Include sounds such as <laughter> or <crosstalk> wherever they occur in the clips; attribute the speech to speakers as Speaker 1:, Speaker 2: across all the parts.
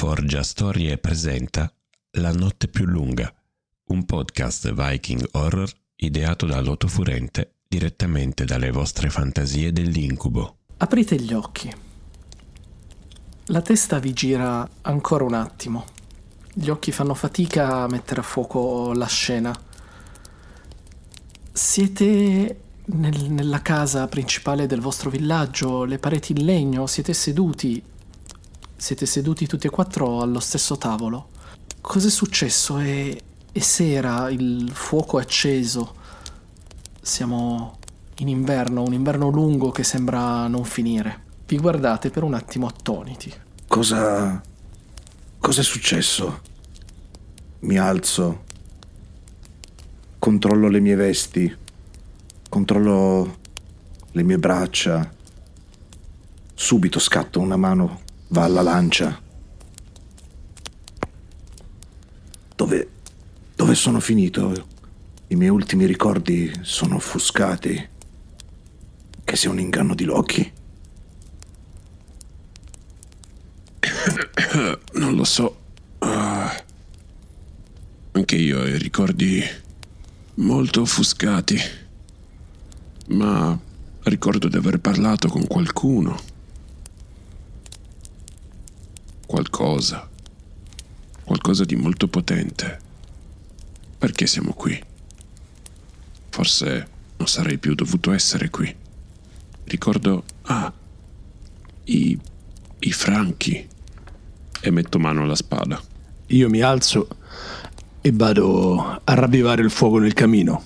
Speaker 1: Forgia Storie presenta La notte più lunga, un podcast Viking Horror ideato da Loto Furente direttamente dalle vostre fantasie dell'incubo.
Speaker 2: Aprite gli occhi. La testa vi gira ancora un attimo. Gli occhi fanno fatica a mettere a fuoco la scena. Siete nel- nella casa principale del vostro villaggio, le pareti in legno, siete seduti. Siete seduti tutti e quattro allo stesso tavolo. Cos'è successo? È, è sera, il fuoco è acceso. Siamo in inverno, un inverno lungo che sembra non finire. Vi guardate per un attimo attoniti.
Speaker 3: Cosa... Cos'è successo? Mi alzo. Controllo le mie vesti. Controllo le mie braccia. Subito scatto una mano, va alla lancia. Dove... Dove sono finito? I miei ultimi ricordi sono offuscati. Che sia un inganno di Loki. <coughs>
Speaker 4: Non lo so. Ah, anche io ho i ricordi molto offuscati. Ma ricordo di aver parlato con qualcuno. Qualcosa. Qualcosa di molto potente. Perché siamo qui? Forse non sarei più dovuto essere qui. Ricordo... Ah. I... i franchi. E metto mano alla spada.
Speaker 5: Io mi alzo e vado a ravvivare il fuoco nel camino.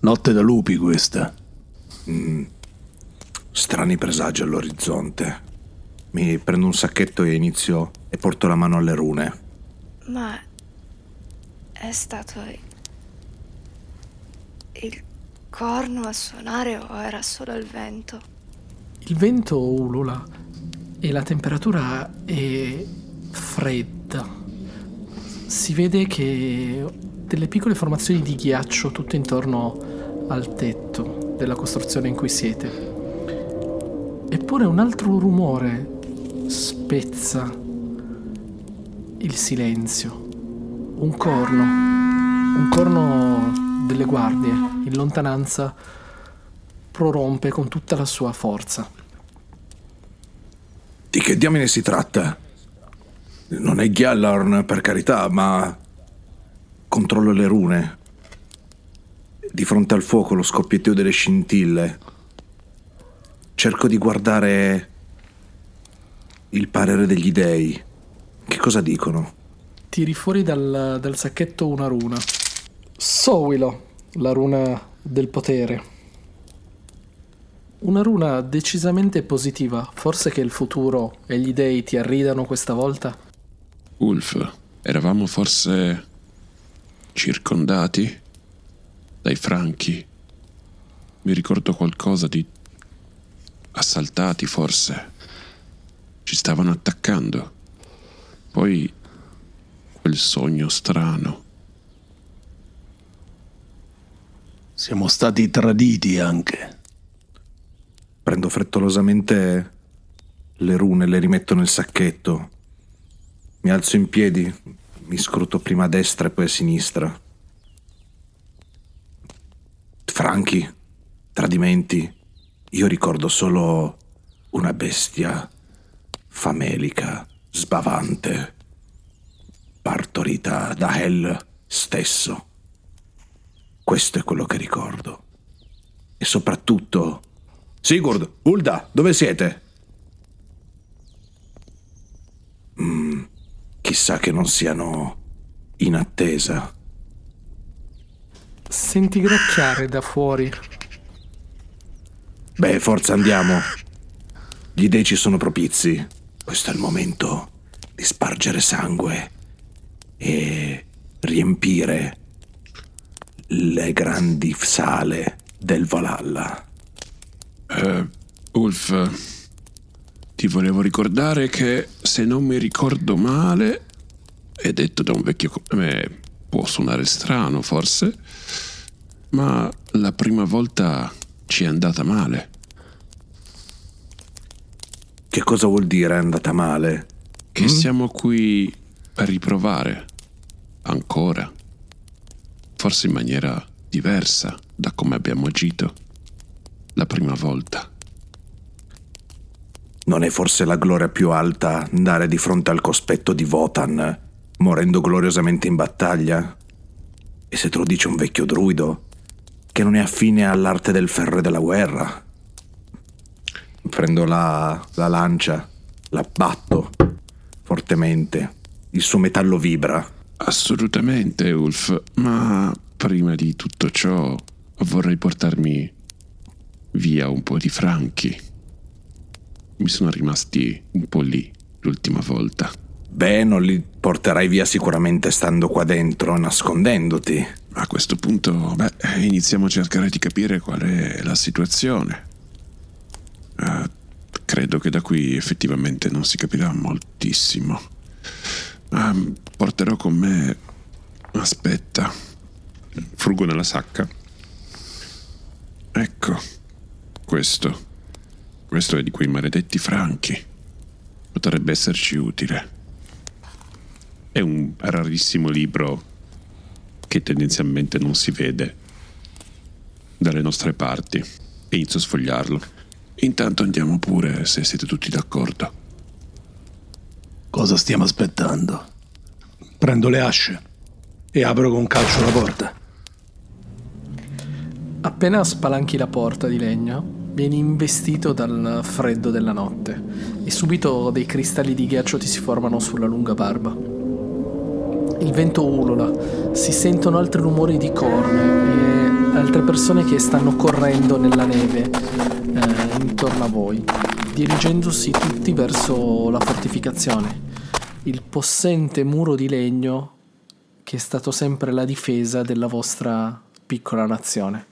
Speaker 5: Notte da lupi questa.
Speaker 3: Strani presagi all'orizzonte. Mi prendo un sacchetto e inizio e porto la mano alle rune.
Speaker 6: Ma è stato il corno a suonare o era solo il vento?
Speaker 2: Il vento ulula e la temperatura è fredda. Si vede che delle piccole formazioni di ghiaccio tutto intorno al tetto della costruzione in cui siete. Eppure un altro rumore spezza il silenzio. Un corno, un corno delle guardie in lontananza prorompe con tutta la sua forza.
Speaker 3: Di che diamine si tratta? Non è Gyallorn, per carità, ma controllo le rune. Di fronte al fuoco lo scoppiettio delle scintille. Cerco di guardare il parere degli dei. Che cosa dicono?
Speaker 2: Tiri fuori dal, dal sacchetto una runa. Sowilo, la runa del potere. Una runa decisamente positiva. Forse che il futuro e gli dei ti arridano questa volta?
Speaker 4: Ulf, eravamo forse circondati dai franchi. Mi ricordo qualcosa di assaltati forse. Ci stavano attaccando. Poi quel sogno strano.
Speaker 5: Siamo stati traditi anche.
Speaker 3: Prendo frettolosamente le rune, le rimetto nel sacchetto. Mi alzo in piedi, mi scruto prima a destra e poi a sinistra. Franchi, tradimenti. Io ricordo solo una bestia famelica, sbavante, partorita da Hell stesso. Questo è quello che ricordo. E soprattutto... Sigurd, Ulda, dove siete? Mm, chissà che non siano in attesa.
Speaker 2: Senti gracchiare da fuori.
Speaker 3: Beh, forza andiamo. Gli dei ci sono propizi. Questo è il momento di spargere sangue e riempire le grandi sale del Valhalla.
Speaker 4: Eh, Ulf, ti volevo ricordare che se non mi ricordo male, è detto da un vecchio me, può suonare strano forse, ma la prima volta ci è andata male.
Speaker 3: Che cosa vuol dire è andata male?
Speaker 4: Che siamo qui per riprovare. Ancora. Forse in maniera diversa da come abbiamo agito la prima volta.
Speaker 3: Non è forse la gloria più alta andare di fronte al cospetto di Votan, morendo gloriosamente in battaglia? E se te lo dice un vecchio druido, che non è affine all'arte del ferro e della guerra? Prendo la, la lancia, la batto fortemente, il suo metallo vibra.
Speaker 4: Assolutamente, Ulf, ma prima di tutto ciò vorrei portarmi via un po' di franchi. Mi sono rimasti un po' lì l'ultima volta.
Speaker 3: Beh, non li porterai via sicuramente stando qua dentro, nascondendoti.
Speaker 4: A questo punto, beh, iniziamo a cercare di capire qual è la situazione. Eh, credo che da qui effettivamente non si capirà moltissimo. Ah, porterò con me. Aspetta. Frugo nella sacca. Ecco. Questo. Questo è di quei maledetti franchi. Potrebbe esserci utile. È un rarissimo libro che tendenzialmente non si vede dalle nostre parti. Inizio a sfogliarlo. Intanto andiamo pure se siete tutti d'accordo.
Speaker 5: Cosa stiamo aspettando? Prendo le asce e apro con calcio la porta.
Speaker 2: Appena spalanchi la porta di legno, vieni investito dal freddo della notte e subito dei cristalli di ghiaccio ti si formano sulla lunga barba. Il vento ulula, si sentono altri rumori di corna e altre persone che stanno correndo nella neve eh, intorno a voi, dirigendosi tutti verso la fortificazione, il possente muro di legno che è stato sempre la difesa della vostra piccola nazione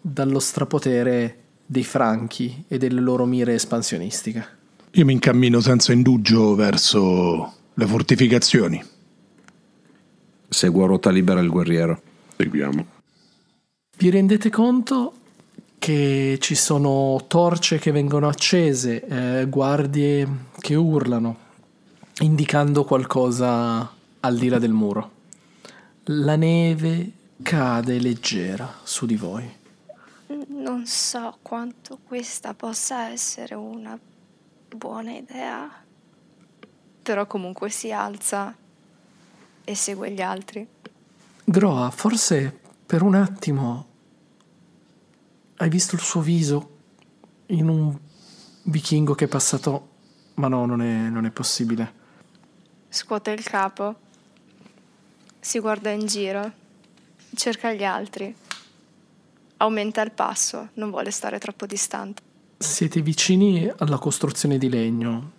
Speaker 2: dallo strapotere dei franchi e delle loro mire espansionistiche.
Speaker 5: Io mi incammino senza indugio verso le fortificazioni.
Speaker 3: Seguo a ruota libera il guerriero.
Speaker 4: Seguiamo.
Speaker 2: Vi rendete conto che ci sono torce che vengono accese, eh, guardie che urlano, indicando qualcosa al di là del muro. La neve cade leggera su di voi.
Speaker 6: Non so quanto questa possa essere una buona idea, però comunque si alza e segue gli altri.
Speaker 2: Groa, forse per un attimo hai visto il suo viso in un vichingo che è passato, ma no, non è, non è possibile.
Speaker 6: Scuote il capo, si guarda in giro, cerca gli altri, aumenta il passo, non vuole stare troppo distante.
Speaker 2: Siete vicini alla costruzione di legno.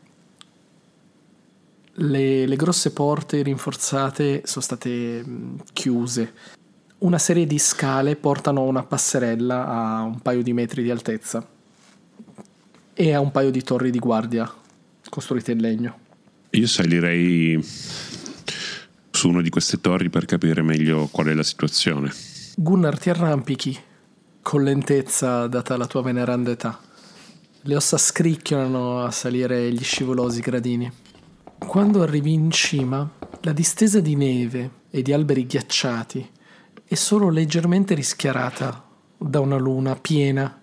Speaker 2: Le, le grosse porte rinforzate sono state mh, chiuse. Una serie di scale portano a una passerella a un paio di metri di altezza e a un paio di torri di guardia costruite in legno.
Speaker 4: Io salirei su una di queste torri per capire meglio qual è la situazione.
Speaker 2: Gunnar ti arrampichi con lentezza data la tua veneranda età. Le ossa scricchiolano a salire gli scivolosi gradini. Quando arrivi in cima, la distesa di neve e di alberi ghiacciati è solo leggermente rischiarata da una luna piena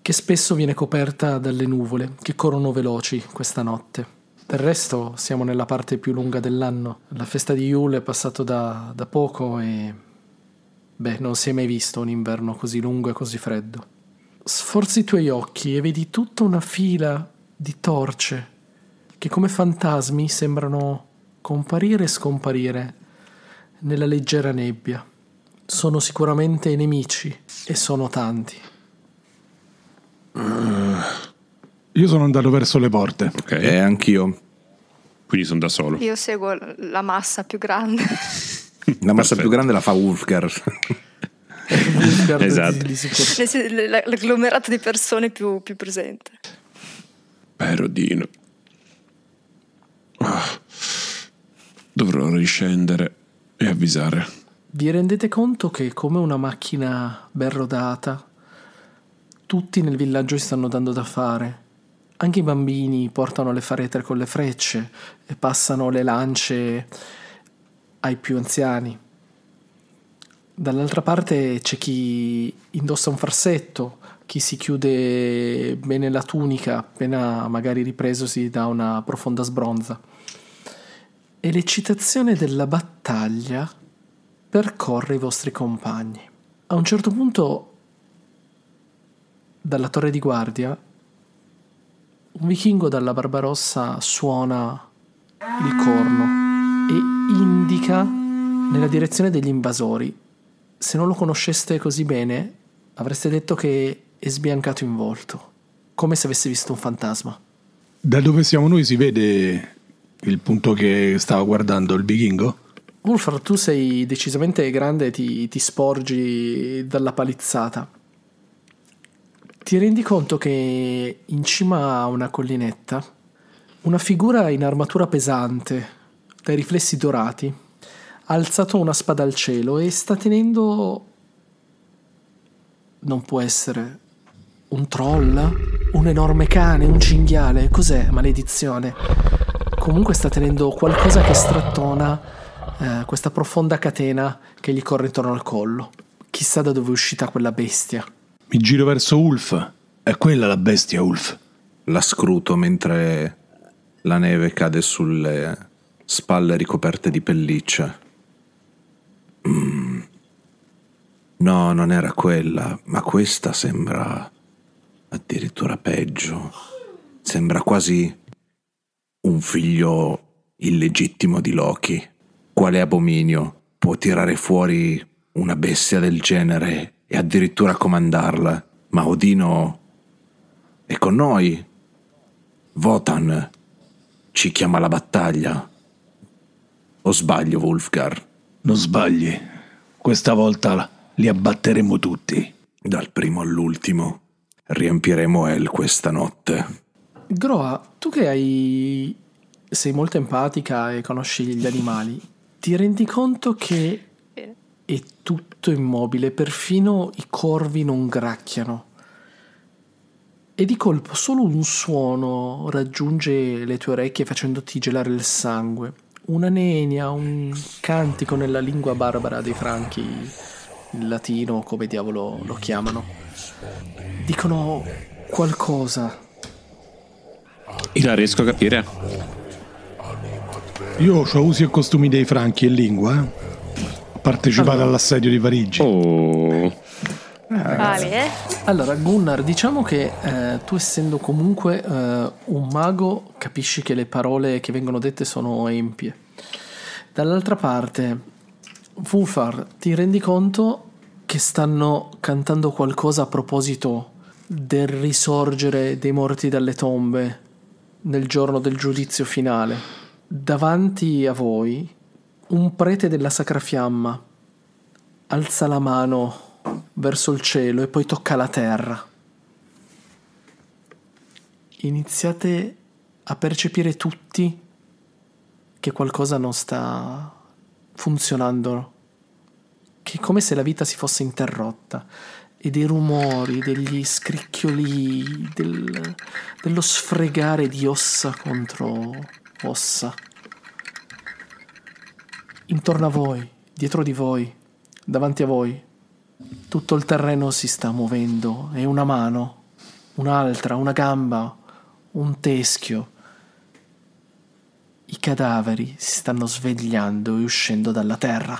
Speaker 2: che spesso viene coperta dalle nuvole che corrono veloci questa notte. Del resto siamo nella parte più lunga dell'anno. La festa di Yule è passato da, da poco e... Beh, non si è mai visto un inverno così lungo e così freddo. Sforzi i tuoi occhi e vedi tutta una fila di torce che come fantasmi sembrano comparire e scomparire nella leggera nebbia. Sono sicuramente i nemici e sono tanti.
Speaker 5: Io sono andato verso le porte.
Speaker 4: Ok?
Speaker 3: E anch'io.
Speaker 4: Quindi sono da solo.
Speaker 6: Io seguo la massa più grande.
Speaker 3: La massa
Speaker 4: Perfetto.
Speaker 3: più grande la fa Wolfgar.
Speaker 4: Esatto.
Speaker 6: Sen- l- L'agglomerato di persone più, più presente.
Speaker 4: Perodino. Ah. Dovrò riscendere e avvisare.
Speaker 2: Vi rendete conto che come una macchina ben rodata, tutti nel villaggio si stanno dando da fare Anche i bambini portano le faretre con le frecce e passano le lance ai più anziani. Dall'altra parte c'è chi indossa un farsetto, chi si chiude bene la tunica appena magari ripresosi da una profonda sbronza. E l'eccitazione della battaglia percorre i vostri compagni. A un certo punto, dalla torre di guardia, un vichingo dalla Barbarossa suona il corno e indica nella direzione degli invasori. Se non lo conosceste così bene, avreste detto che è sbiancato in volto, come se avesse visto un fantasma.
Speaker 5: Da dove siamo noi si vede il punto che stava guardando il vichingo?
Speaker 2: Wolfar, tu sei decisamente grande e ti, ti sporgi dalla palizzata. Ti rendi conto che in cima a una collinetta una figura in armatura pesante, dai riflessi dorati, ha alzato una spada al cielo e sta tenendo... Non può essere un troll? Un enorme cane? Un cinghiale? Cos'è, maledizione? Comunque sta tenendo qualcosa che strattona eh, questa profonda catena che gli corre intorno al collo. Chissà da dove è uscita quella bestia.
Speaker 5: Mi giro verso Ulf. È quella la bestia, Ulf.
Speaker 3: La scruto mentre la neve cade sulle spalle ricoperte di pelliccia. Mm. No, non era quella, ma questa sembra addirittura peggio. Sembra quasi un figlio illegittimo di Loki. Quale abominio può tirare fuori una bestia del genere e addirittura comandarla? Ma Odino è con noi. Votan ci chiama alla battaglia. O sbaglio, Wolfgar?
Speaker 5: Non sbagli. Questa volta li abbatteremo tutti.
Speaker 3: Dal primo all'ultimo. Riempiremo El questa notte.
Speaker 2: Groa, tu che hai... sei molto empatica e conosci gli animali, ti rendi conto che è tutto immobile, perfino i corvi non gracchiano. E di colpo solo un suono raggiunge le tue orecchie facendoti gelare il sangue. Una nenia, un cantico nella lingua barbara dei franchi, il latino, come diavolo lo chiamano. Dicono qualcosa.
Speaker 1: Io la riesco a capire.
Speaker 5: Io ho usi e costumi dei franchi e lingua, eh.
Speaker 2: Allora.
Speaker 5: all'assedio di Parigi.
Speaker 1: Oh,
Speaker 6: Vale, eh?
Speaker 2: Allora, Gunnar, diciamo che eh, tu essendo comunque eh, un mago, capisci che le parole che vengono dette sono empie. Dall'altra parte, Wulfar, ti rendi conto che stanno cantando qualcosa a proposito del risorgere dei morti dalle tombe nel giorno del giudizio finale. Davanti a voi, un prete della Sacra Fiamma alza la mano verso il cielo e poi tocca la terra. Iniziate a percepire tutti che qualcosa non sta funzionando, che è come se la vita si fosse interrotta e dei rumori, degli scricchioli, del- dello sfregare di ossa contro ossa. Intorno a voi, dietro di voi, davanti a voi, tutto il terreno si sta muovendo e una mano, un'altra, una gamba, un teschio. I cadaveri si stanno svegliando e uscendo dalla terra.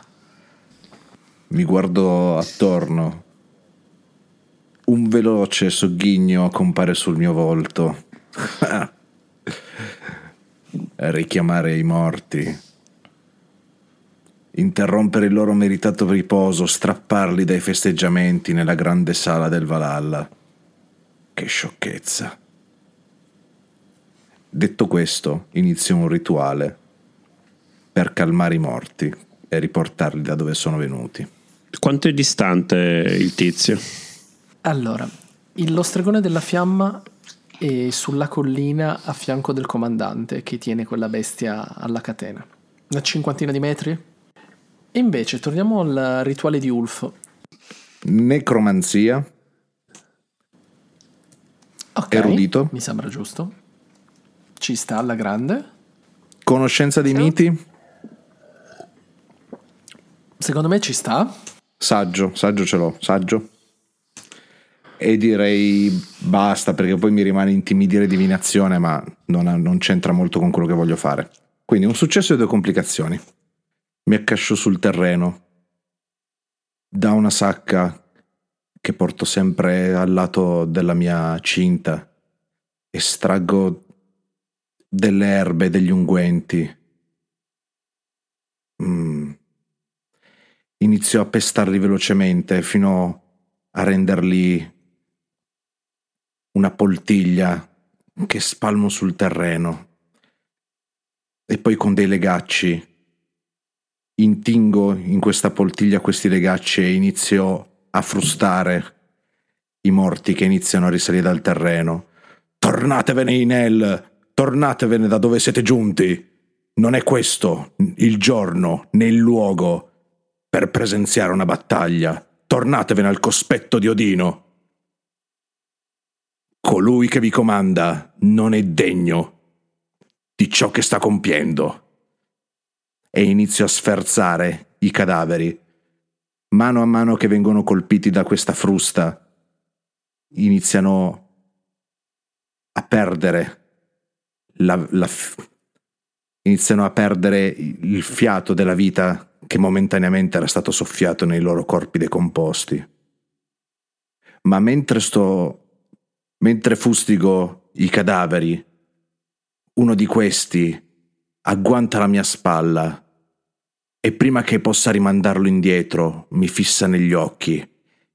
Speaker 3: Mi guardo attorno. Un veloce sogghigno compare sul mio volto. <laughs> Richiamare i morti. Interrompere il loro meritato riposo, strapparli dai festeggiamenti nella grande sala del Valhalla. Che sciocchezza. Detto questo, inizio un rituale per calmare i morti e riportarli da dove sono venuti.
Speaker 1: quanto è distante il tizio?
Speaker 2: Allora, il- lo stregone della fiamma è sulla collina a fianco del comandante che tiene quella bestia alla catena. Una cinquantina di metri? E invece, torniamo al rituale di Ulf.
Speaker 3: Necromanzia,
Speaker 2: Ok,
Speaker 3: Erudito.
Speaker 2: Mi sembra giusto. Ci sta alla grande.
Speaker 3: Conoscenza dei
Speaker 6: Sì.
Speaker 3: miti?
Speaker 2: Secondo me ci sta.
Speaker 3: Saggio, saggio ce l'ho, saggio. E direi basta perché poi mi rimane intimidire divinazione, ma non, non c'entra molto con quello che voglio fare. Quindi un successo e due complicazioni. Mi accascio sul terreno. Da una sacca che porto sempre al lato della mia cinta. Estraggo delle erbe, degli unguenti. Mm. Inizio a pestarli velocemente fino a renderli una poltiglia che spalmo sul terreno. E poi con dei legacci intingo in questa poltiglia questi legacci e inizio a frustare i morti che iniziano a risalire dal terreno. Tornatevene in El, tornatevene da dove siete giunti. Non è questo il giorno né il luogo per presenziare una battaglia. Tornatevene al cospetto di Odino. Colui che vi comanda non è degno di ciò che sta compiendo. E inizio a sferzare i cadaveri. Mano a mano che vengono colpiti da questa frusta, iniziano a perdere la, la iniziano a perdere il fiato della vita che momentaneamente era stato soffiato nei loro corpi decomposti. Ma mentre sto mentre fustigo i cadaveri, uno di questi agguanta la mia spalla e prima che possa rimandarlo indietro mi fissa negli occhi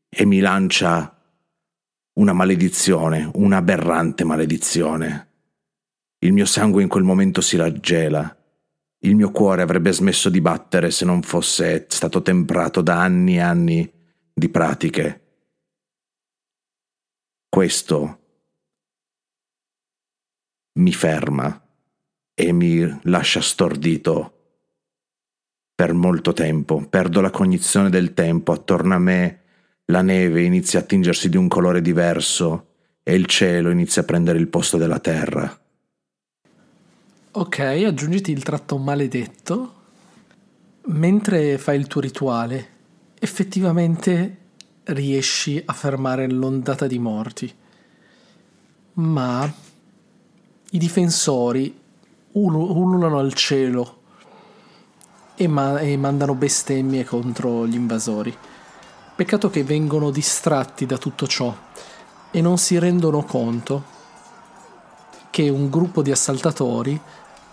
Speaker 3: e mi lancia una maledizione, una aberrante maledizione. Il mio sangue in quel momento si raggela. Il mio cuore avrebbe smesso di battere se non fosse stato temprato da anni e anni di pratiche. Questo mi ferma e mi lascia stordito per molto tempo. Perdo la cognizione del tempo. Attorno a me la neve inizia a tingersi di un colore diverso e il cielo inizia a prendere il posto della terra.
Speaker 2: Ok, aggiungiti il tratto maledetto. Mentre fai il tuo rituale, effettivamente riesci a fermare l'ondata di morti. Ma i difensori ulu- ululano al cielo e, ma- e mandano bestemmie contro gli invasori. Peccato che vengono distratti da tutto ciò e non si rendono conto che un gruppo di assaltatori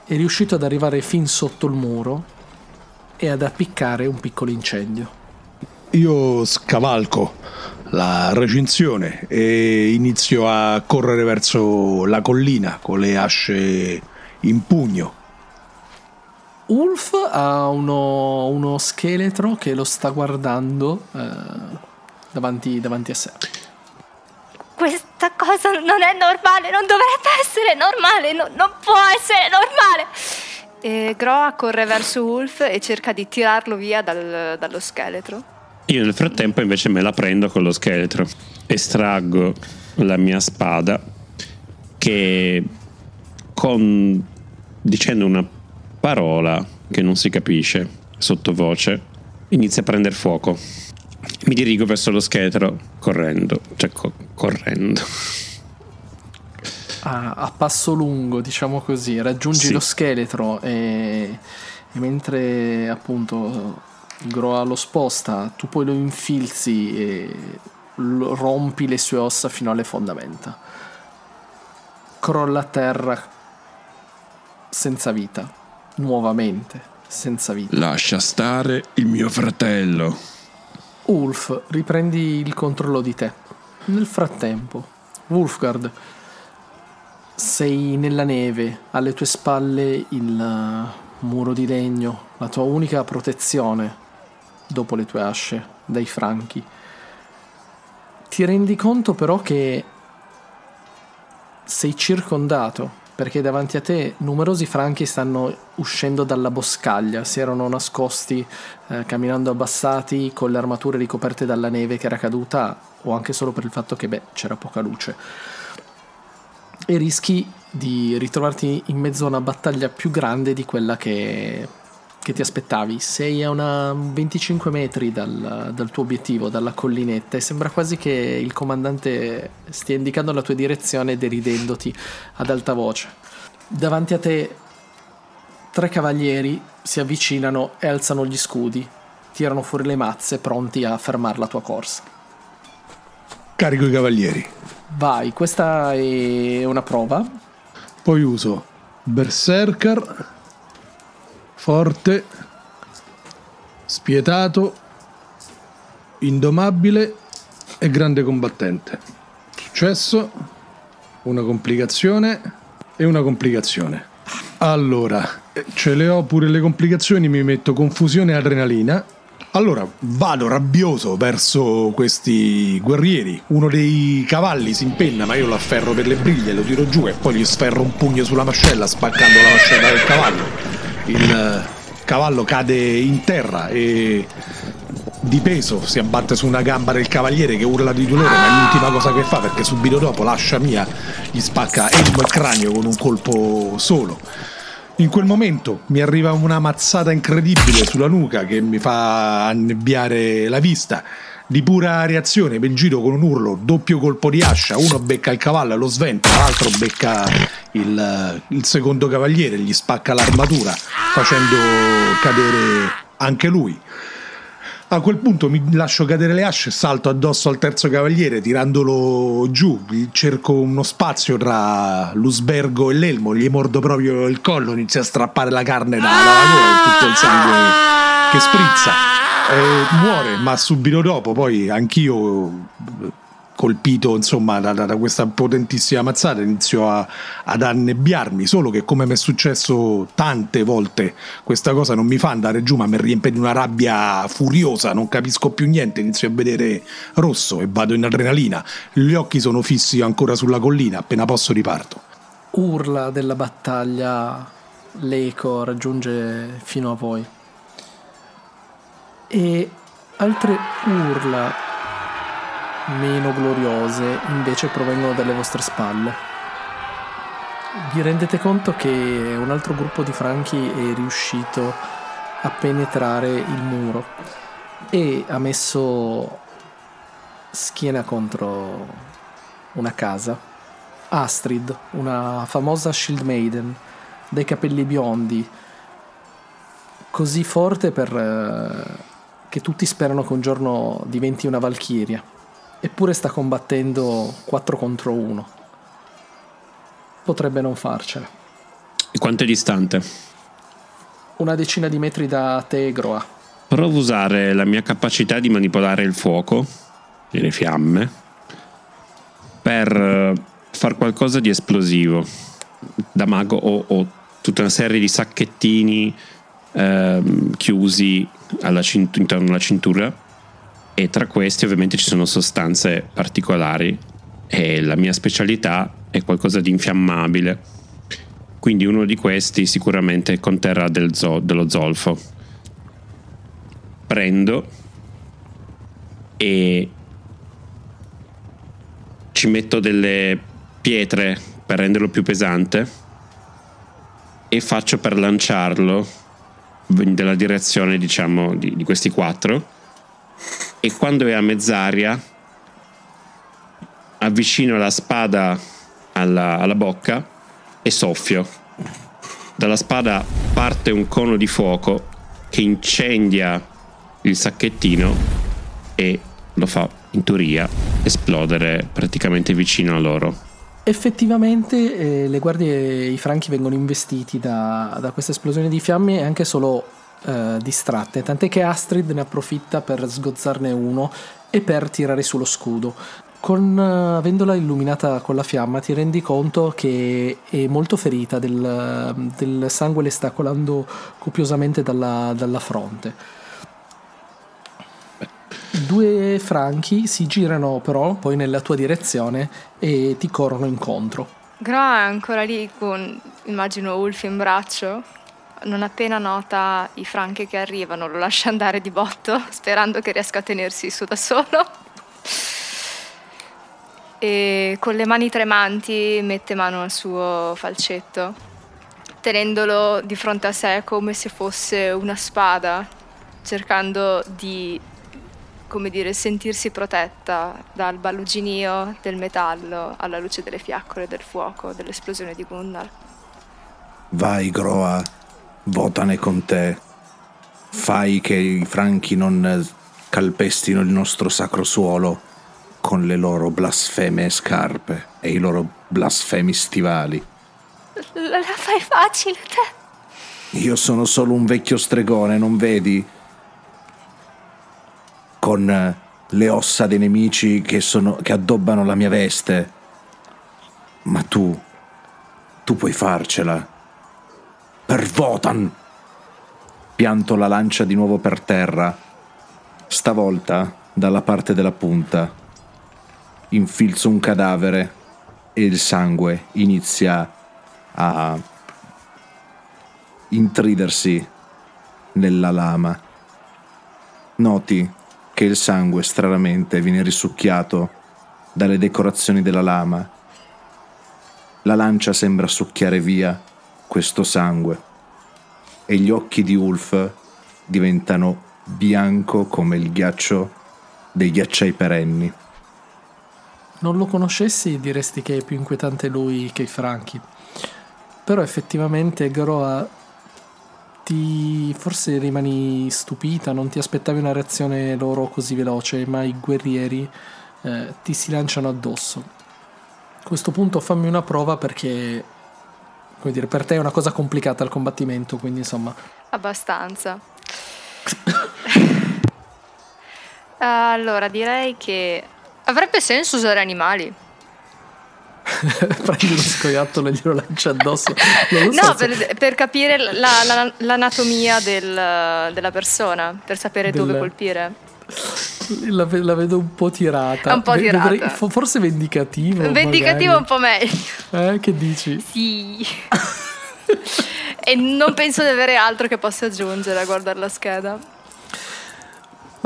Speaker 2: è riuscito ad arrivare fin sotto il muro e ad appiccare un piccolo incendio.
Speaker 5: Io scavalco la recinzione e inizio a correre verso la collina con le asce in pugno.
Speaker 2: Ulf ha uno, uno scheletro che lo sta guardando eh, davanti, davanti a sé.
Speaker 6: Questa cosa non è normale, non dovrebbe essere normale, no- non può essere normale. E Groa corre verso Wolf e cerca di tirarlo via dal- dallo scheletro.
Speaker 4: Io nel frattempo invece me la prendo con lo scheletro. Estraggo la mia spada che con dicendo una parola che non si capisce sottovoce inizia a prendere fuoco. Mi dirigo verso lo scheletro correndo, cioè co- correndo.
Speaker 2: A, a passo lungo, diciamo così, raggiungi
Speaker 4: Sì.
Speaker 2: lo scheletro e, e mentre appunto Groa lo sposta, tu poi lo infilzi e rompi le sue ossa fino alle fondamenta. Crolla a terra senza vita, nuovamente senza vita.
Speaker 4: Lascia stare il mio fratello.
Speaker 2: Ulf, riprendi il controllo di te. Nel frattempo, Wolfgard, sei nella neve, alle tue spalle il muro di legno, la tua unica protezione dopo le tue asce dai franchi. Ti rendi conto però che sei circondato perché davanti a te numerosi franchi stanno uscendo dalla boscaglia, si erano nascosti eh, camminando abbassati con le armature ricoperte dalla neve che era caduta o anche solo per il fatto che beh, c'era poca luce. e rischi di ritrovarti in mezzo a una battaglia più grande di quella che, che ti aspettavi. Sei a una 25 metri dal, dal, tuo obiettivo, dalla collinetta, e sembra quasi che il comandante stia indicando la tua direzione deridendoti ad alta voce. Davanti a te tre cavalieri si avvicinano e alzano gli scudi, tirano fuori le mazze pronti a fermare la tua corsa.
Speaker 5: Carico i cavalieri.
Speaker 2: Vai, questa è una prova.
Speaker 5: Poi uso Berserker, forte, spietato, indomabile e grande combattente. Successo, una complicazione e una complicazione. Allora, ce le ho pure le complicazioni, mi metto confusione e adrenalina allora vado rabbioso verso questi guerrieri. Uno dei cavalli si impenna, ma io lo afferro per le briglie, lo tiro giù e poi gli sferro un pugno sulla mascella, spaccando la mascella del cavallo. Il eh, cavallo cade in terra e di peso si abbatte su una gamba del cavaliere che urla di dolore, ma è l'ultima cosa che fa perché subito dopo lascia mia, gli spacca elmo e cranio con un colpo solo. In quel momento mi arriva una mazzata incredibile sulla nuca che mi fa annebbiare la vista. Di pura reazione mi giro con un urlo, doppio colpo di ascia, uno becca il cavallo e lo sventa, l'altro becca il, il secondo cavaliere, gli spacca l'armatura, facendo cadere anche lui. A quel punto mi lascio cadere le asce salto addosso al terzo cavaliere tirandolo giù. Cerco uno spazio tra l'usbergo e l'elmo, gli mordo proprio il collo, inizio a strappare la carne dalla gola tutto il sangue che sprizza. E muore, ma subito dopo poi anch'io colpito insomma da, da, questa potentissima mazzata inizio a, ad annebbiarmi. Solo che come mi è successo tante volte questa cosa non mi fa andare giù ma mi riempie di una rabbia furiosa non capisco più niente inizio a vedere rosso e vado in adrenalina. Gli occhi sono fissi ancora sulla collina appena posso riparto.
Speaker 2: Urla della battaglia l'eco raggiunge fino a voi e altre urla meno gloriose invece provengono dalle vostre spalle. Vi rendete conto che un altro gruppo di franchi è riuscito a penetrare il muro e ha messo schiena contro una casa. Astrid, una famosa Shield Maiden, dai capelli biondi, così forte per, eh, che tutti sperano che un giorno diventi una valchiria eppure sta combattendo 4 contro 1. Potrebbe non farcela.
Speaker 1: E quanto è distante?
Speaker 2: Una decina di metri da te, Groa.
Speaker 1: Provo a usare la mia capacità di manipolare il fuoco e le fiamme per eh, far qualcosa di esplosivo. Da mago ho, ho tutta una serie di sacchettini ehm, chiusi cint- intorno alla cintura e tra questi ovviamente ci sono sostanze particolari e la mia specialità è qualcosa di infiammabile. Quindi uno di questi sicuramente conterrà del zo- dello zolfo. Prendo e ci metto delle pietre per renderlo più pesante e faccio per lanciarlo nella direzione diciamo di, di questi quattro e quando è a mezz'aria avvicino la spada alla, alla bocca e soffio. Dalla spada parte un cono di fuoco che incendia il sacchettino e lo fa in teoria esplodere praticamente vicino a loro.
Speaker 2: Effettivamente eh, le guardie i franchi vengono investiti da, da questa esplosione di fiamme e anche solo eh, distratte, tant'è che Astrid ne approfitta per sgozzarne uno e per tirare sullo scudo. Con, uh, avendola illuminata con la fiamma ti rendi conto che è molto ferita, del, del sangue le sta colando copiosamente dalla, dalla fronte. Due franchi si girano però poi nella tua direzione e ti corrono incontro.
Speaker 6: Gra è ancora lì con, immagino, Ulf in braccio non appena nota i franchi che arrivano, lo lascia andare di botto, <laughs> sperando che riesca a tenersi su da solo. E con le mani tremanti mette mano al suo falcetto, tenendolo di fronte a sé come se fosse una spada, cercando di, come dire, sentirsi protetta dal baluginio del metallo alla luce delle fiaccole del fuoco dell'esplosione di Gunnar.
Speaker 3: Vai, Groa, votane con te. Fai che i franchi non calpestino il nostro sacro suolo con le loro blasfeme scarpe e i loro blasfemi stivali.
Speaker 6: La fai facile te.
Speaker 3: Io sono solo un vecchio stregone, non vedi? Con le ossa dei nemici che, sono, che addobbano la mia veste. Ma tu, tu puoi farcela. Per Votan! Pianto la lancia di nuovo per terra, stavolta dalla parte della punta infilzo un cadavere e il sangue inizia a intridersi nella lama. Noti che il sangue stranamente viene risucchiato dalle decorazioni della lama. La lancia sembra succhiare via questo sangue e gli occhi di Ulf diventano bianco come il ghiaccio dei ghiacciai perenni
Speaker 2: non lo conoscessi diresti che è più inquietante lui che i franchi. Però effettivamente Groa ti forse rimani stupita, non ti aspettavi una reazione loro così veloce, ma i guerrieri eh, ti si lanciano addosso. A questo punto fammi una prova perché come dire, per te è una cosa complicata il combattimento, quindi insomma.
Speaker 6: Abbastanza. <laughs> allora, direi che Avrebbe senso usare animali. <laughs>
Speaker 2: Prendi lo scoiattolo e glielo lancia addosso.
Speaker 6: no, so per, per, capire la, la, l'anatomia del, della persona, per sapere del... dove colpire.
Speaker 2: La, la, vedo un po' tirata.
Speaker 6: Un po' tirata. Vedrei,
Speaker 2: forse vendicativo.
Speaker 6: Vendicativo magari. un po' meglio.
Speaker 2: Eh, che dici?
Speaker 6: Sì. e non penso di avere altro che possa aggiungere a guardare la scheda.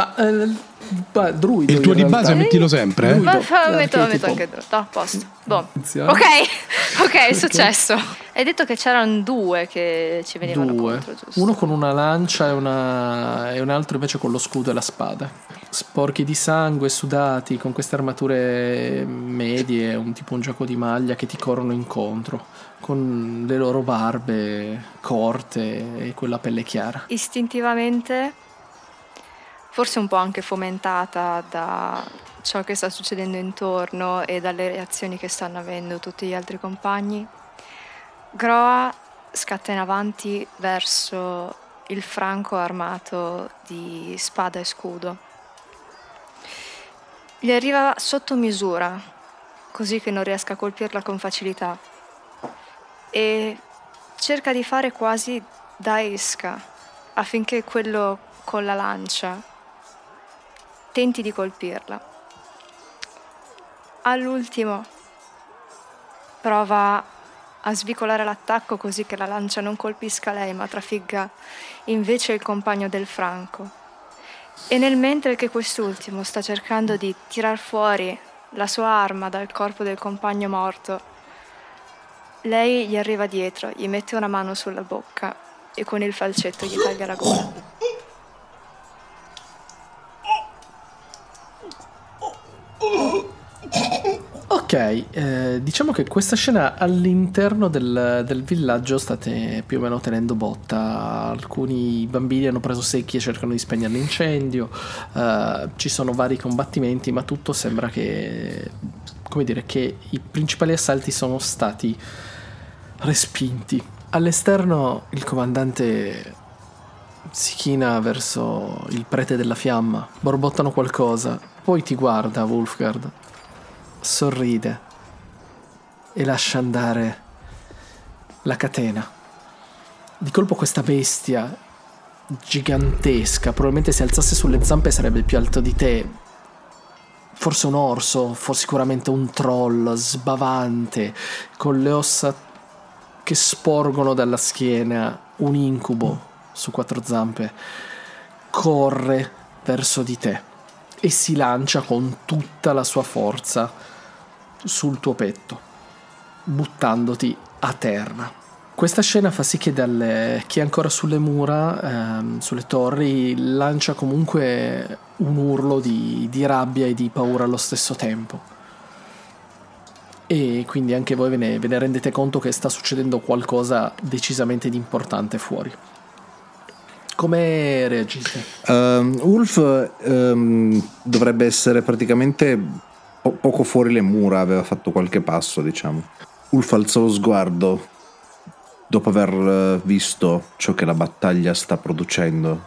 Speaker 2: Ma eh, druido.
Speaker 5: Il tuo di base mettilo sempre, eh?
Speaker 6: Ma fa, metto, metto anche druido. a posto. Boh. Ok, <laughs> ok, è successo. Hai detto che c'erano due che ci venivano due. contro, giusto?
Speaker 2: Uno con una lancia e, una... e un altro invece con lo scudo e la spada. Sporchi di sangue, sudati, con queste armature medie, un tipo un gioco di maglia che ti corrono incontro, con le loro barbe corte e quella pelle chiara.
Speaker 6: Istintivamente forse un po' anche fomentata da ciò che sta succedendo intorno e dalle reazioni che stanno avendo tutti gli altri compagni, Groa scatta in avanti verso il franco armato di spada e scudo. Gli arriva sotto misura, così che non riesca a colpirla con facilità, e cerca di fare quasi da esca affinché quello con la lancia tenti di colpirla. All'ultimo prova a svicolare l'attacco così che la lancia non colpisca lei ma trafigga invece il compagno del Franco. E nel mentre che quest'ultimo sta cercando di tirar fuori la sua arma dal corpo del compagno morto, lei gli arriva dietro, gli mette una mano sulla bocca e con il falcetto gli taglia la gola.
Speaker 2: Ok, eh, diciamo che questa scena all'interno del, del, villaggio state più o meno tenendo botta. Alcuni bambini hanno preso secchi e cercano di spegnere l'incendio. Uh, ci sono vari combattimenti, ma tutto sembra che, come dire, che i principali assalti sono stati respinti. All'esterno il comandante si china verso il prete della fiamma, borbottano qualcosa, poi ti guarda Wolfgard, sorride e lascia andare la catena. Di colpo questa bestia gigantesca, probabilmente se alzasse sulle zampe sarebbe più alto di te, forse un orso, forse sicuramente un troll sbavante, con le ossa che sporgono dalla schiena, un incubo su quattro zampe, corre verso di te e si lancia con tutta la sua forza sul tuo petto, buttandoti a terra. Questa scena fa sì che dalle, chi è ancora sulle mura, ehm, sulle torri, lancia comunque un urlo di, di rabbia e di paura allo stesso tempo. E quindi anche voi ve ne, ve ne rendete conto che sta succedendo qualcosa decisamente di importante fuori. Come reagite?
Speaker 3: Um, Ulf um, dovrebbe essere praticamente po- poco fuori le mura, aveva fatto qualche passo, diciamo. Ulf alzò lo sguardo dopo aver eh, visto ciò che la battaglia sta producendo.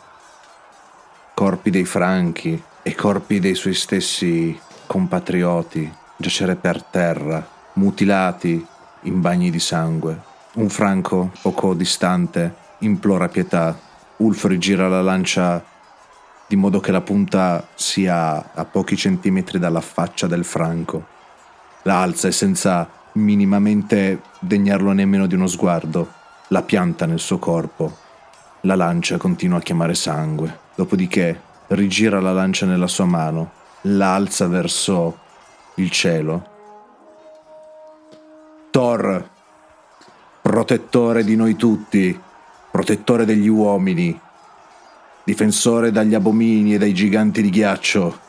Speaker 3: Corpi dei franchi e corpi dei suoi stessi compatrioti giacere per terra, mutilati in bagni di sangue. Un franco poco distante implora pietà Ulf rigira la lancia di modo che la punta sia a pochi centimetri dalla faccia del franco. La alza e senza minimamente degnarlo nemmeno di uno sguardo, la pianta nel suo corpo. La lancia continua a chiamare sangue. Dopodiché rigira la lancia nella sua mano, la alza verso il cielo. Thor, protettore di noi tutti, protettore degli uomini, difensore dagli abomini e dai giganti di ghiaccio.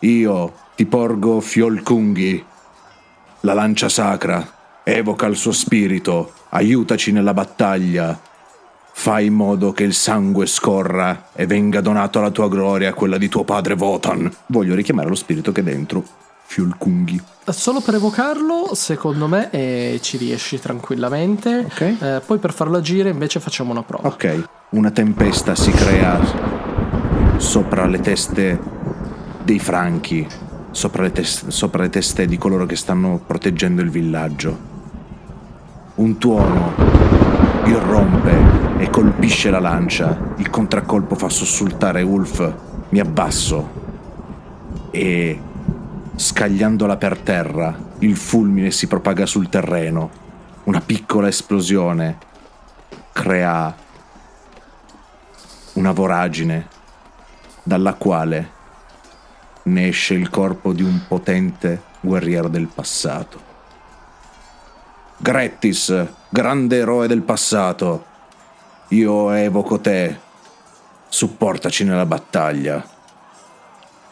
Speaker 3: Io ti porgo Fiolkunghi, la lancia sacra, evoca il suo spirito, aiutaci nella battaglia. Fai in modo che il sangue scorra e venga donato alla tua gloria quella di tuo padre Votan. Voglio richiamare lo spirito che è dentro Fiolkunghi.
Speaker 2: Solo per evocarlo, secondo me, eh, ci riesci tranquillamente.
Speaker 3: Ok.
Speaker 2: Eh, poi per farlo agire invece facciamo una prova.
Speaker 3: Ok, una tempesta si crea sopra le teste dei franchi, sopra le, tes- sopra le teste di coloro che stanno proteggendo il villaggio. Un tuono irrompe e colpisce la lancia. Il contraccolpo fa sussultare Ulf. Mi abbasso e scagliandola per terra, il fulmine si propaga sul terreno. Una piccola esplosione crea una voragine dalla quale ne esce il corpo di un potente guerriero del passato. Grettis, grande eroe del passato, io evoco te, supportaci nella battaglia.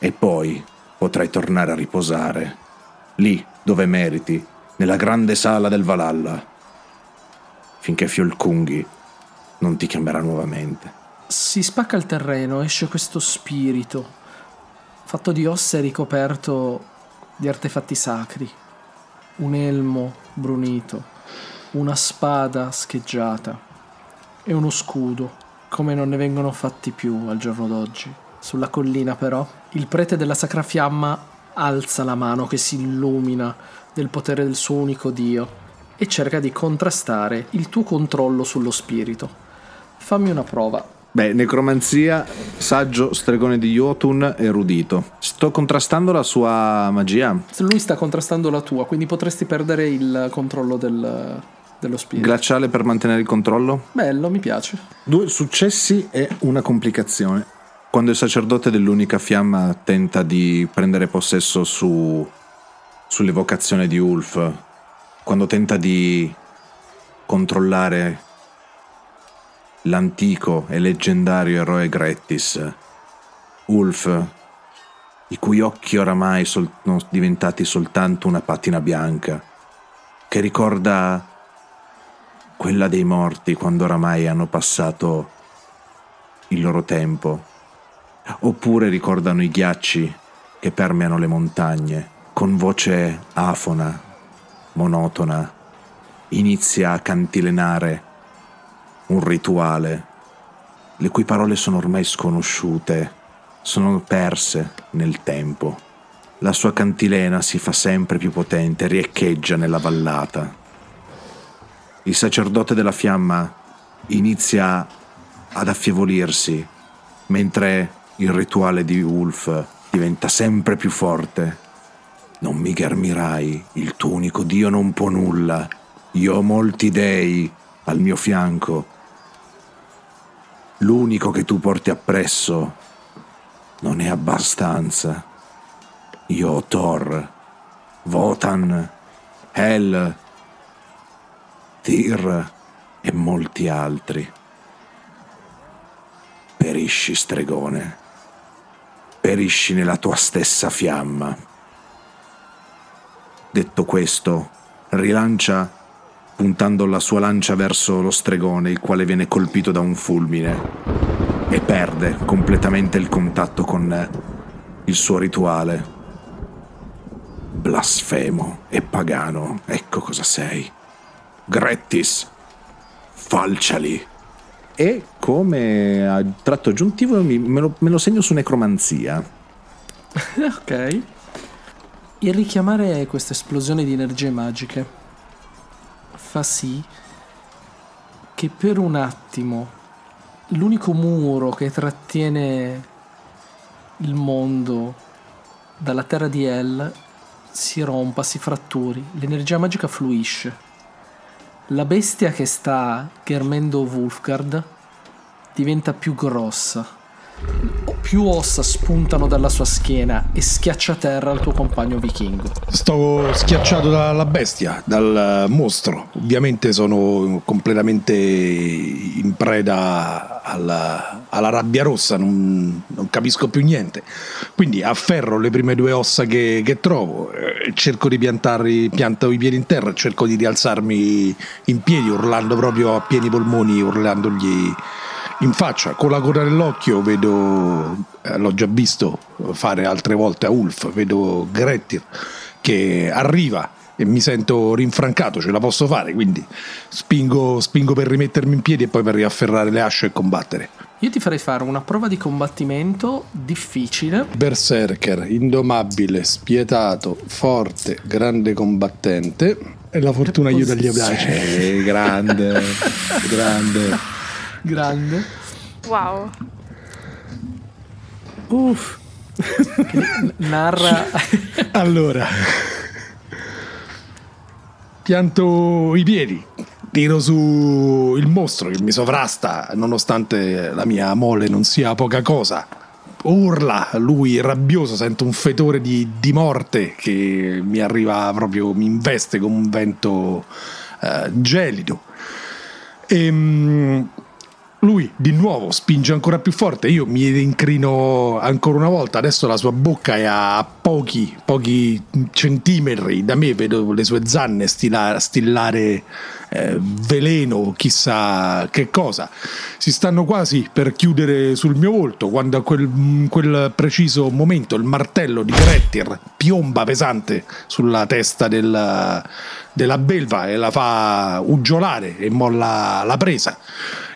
Speaker 3: E poi potrai tornare a riposare, lì dove meriti, nella grande sala del Valhalla, finché Fiolkunghi non ti chiamerà nuovamente.
Speaker 2: Si spacca il terreno, esce questo spirito, fatto di ossa e ricoperto di artefatti sacri. Un elmo brunito, una spada scheggiata e uno scudo, come non ne vengono fatti più al giorno d'oggi. Sulla collina però, il prete della Sacra Fiamma alza la mano che si illumina del potere del suo unico Dio e cerca di contrastare il tuo controllo sullo spirito. Fammi una prova.
Speaker 3: Beh, necromanzia, saggio, stregone di Jotun, erudito. Sto contrastando la sua magia.
Speaker 2: Lui sta contrastando la tua, quindi potresti perdere il controllo del, dello spirito.
Speaker 3: Glaciale per mantenere il controllo.
Speaker 2: Bello, mi piace.
Speaker 3: Due successi e una complicazione. Quando il sacerdote dell'unica fiamma tenta di prendere possesso su, sull'evocazione di Ulf, quando tenta di controllare l'antico e leggendario eroe Grettis, Ulf, i cui occhi oramai sono diventati soltanto una patina bianca, che ricorda quella dei morti quando oramai hanno passato il loro tempo, oppure ricordano i ghiacci che permeano le montagne, con voce afona, monotona, inizia a cantilenare un rituale, le cui parole sono ormai sconosciute, sono perse nel tempo. La sua cantilena si fa sempre più potente, riecheggia nella vallata. Il sacerdote della fiamma inizia ad affievolirsi, mentre il rituale di Ulf diventa sempre più forte. Non mi ghermirai, il tuo unico Dio non può nulla. Io ho molti dei al mio fianco L'unico che tu porti appresso non è abbastanza. Io ho Thor, Votan, Hel, Tyr e molti altri. Perisci, stregone. Perisci nella tua stessa fiamma. Detto questo, rilancia puntando la sua lancia verso lo stregone, il quale viene colpito da un fulmine e perde completamente il contatto con il suo rituale. Blasfemo e pagano, ecco cosa sei. Grettis, falciali. E come tratto aggiuntivo me lo, me lo segno su necromanzia. <laughs>
Speaker 2: ok. Il richiamare questa esplosione di energie magiche fa sì che per un attimo l'unico muro che trattiene il mondo dalla terra di El si rompa, si fratturi, l'energia magica fluisce. La bestia che sta ghermendo Wolfgard diventa più grossa più ossa spuntano dalla sua schiena e schiaccia a terra il tuo compagno vichingo.
Speaker 5: Sto schiacciato dalla bestia, dal mostro. Ovviamente sono completamente in preda alla, alla rabbia rossa, non, non, capisco più niente. Quindi afferro le prime due ossa che, che trovo, eh, cerco di piantare, pianto i piedi in terra, cerco di rialzarmi in piedi, urlando proprio a pieni polmoni, urlandogli in faccia, con la coda dell'occhio vedo, eh, l'ho già visto fare altre volte a Ulf, vedo Grettir che arriva e mi sento rinfrancato, ce la posso fare, quindi spingo, spingo per rimettermi in piedi e poi per riafferrare le asce e combattere.
Speaker 2: Io ti farei fare una prova di combattimento difficile.
Speaker 5: Berserker, indomabile, spietato, forte, grande combattente. E la fortuna aiuta gli audaci.
Speaker 3: Eh, grande, <laughs> grande.
Speaker 2: Grande.
Speaker 6: Wow.
Speaker 2: Uff. Narra. <laughs>
Speaker 5: allora. Pianto i piedi. Tiro su il mostro che mi sovrasta, nonostante la mia mole non sia poca cosa. Urla, lui rabbioso, sento un fetore di, di morte che mi arriva proprio, mi investe come un vento uh, gelido. E, um, lui di nuovo spinge ancora più forte, io mi incrino ancora una volta, adesso la sua bocca è a pochi, pochi centimetri da me, vedo le sue zanne stillare, stillare eh, veleno, chissà che cosa. Si stanno quasi per chiudere sul mio volto quando a quel, quel preciso momento il martello di Grettir piomba pesante sulla testa del, della belva e la fa uggiolare e molla la presa.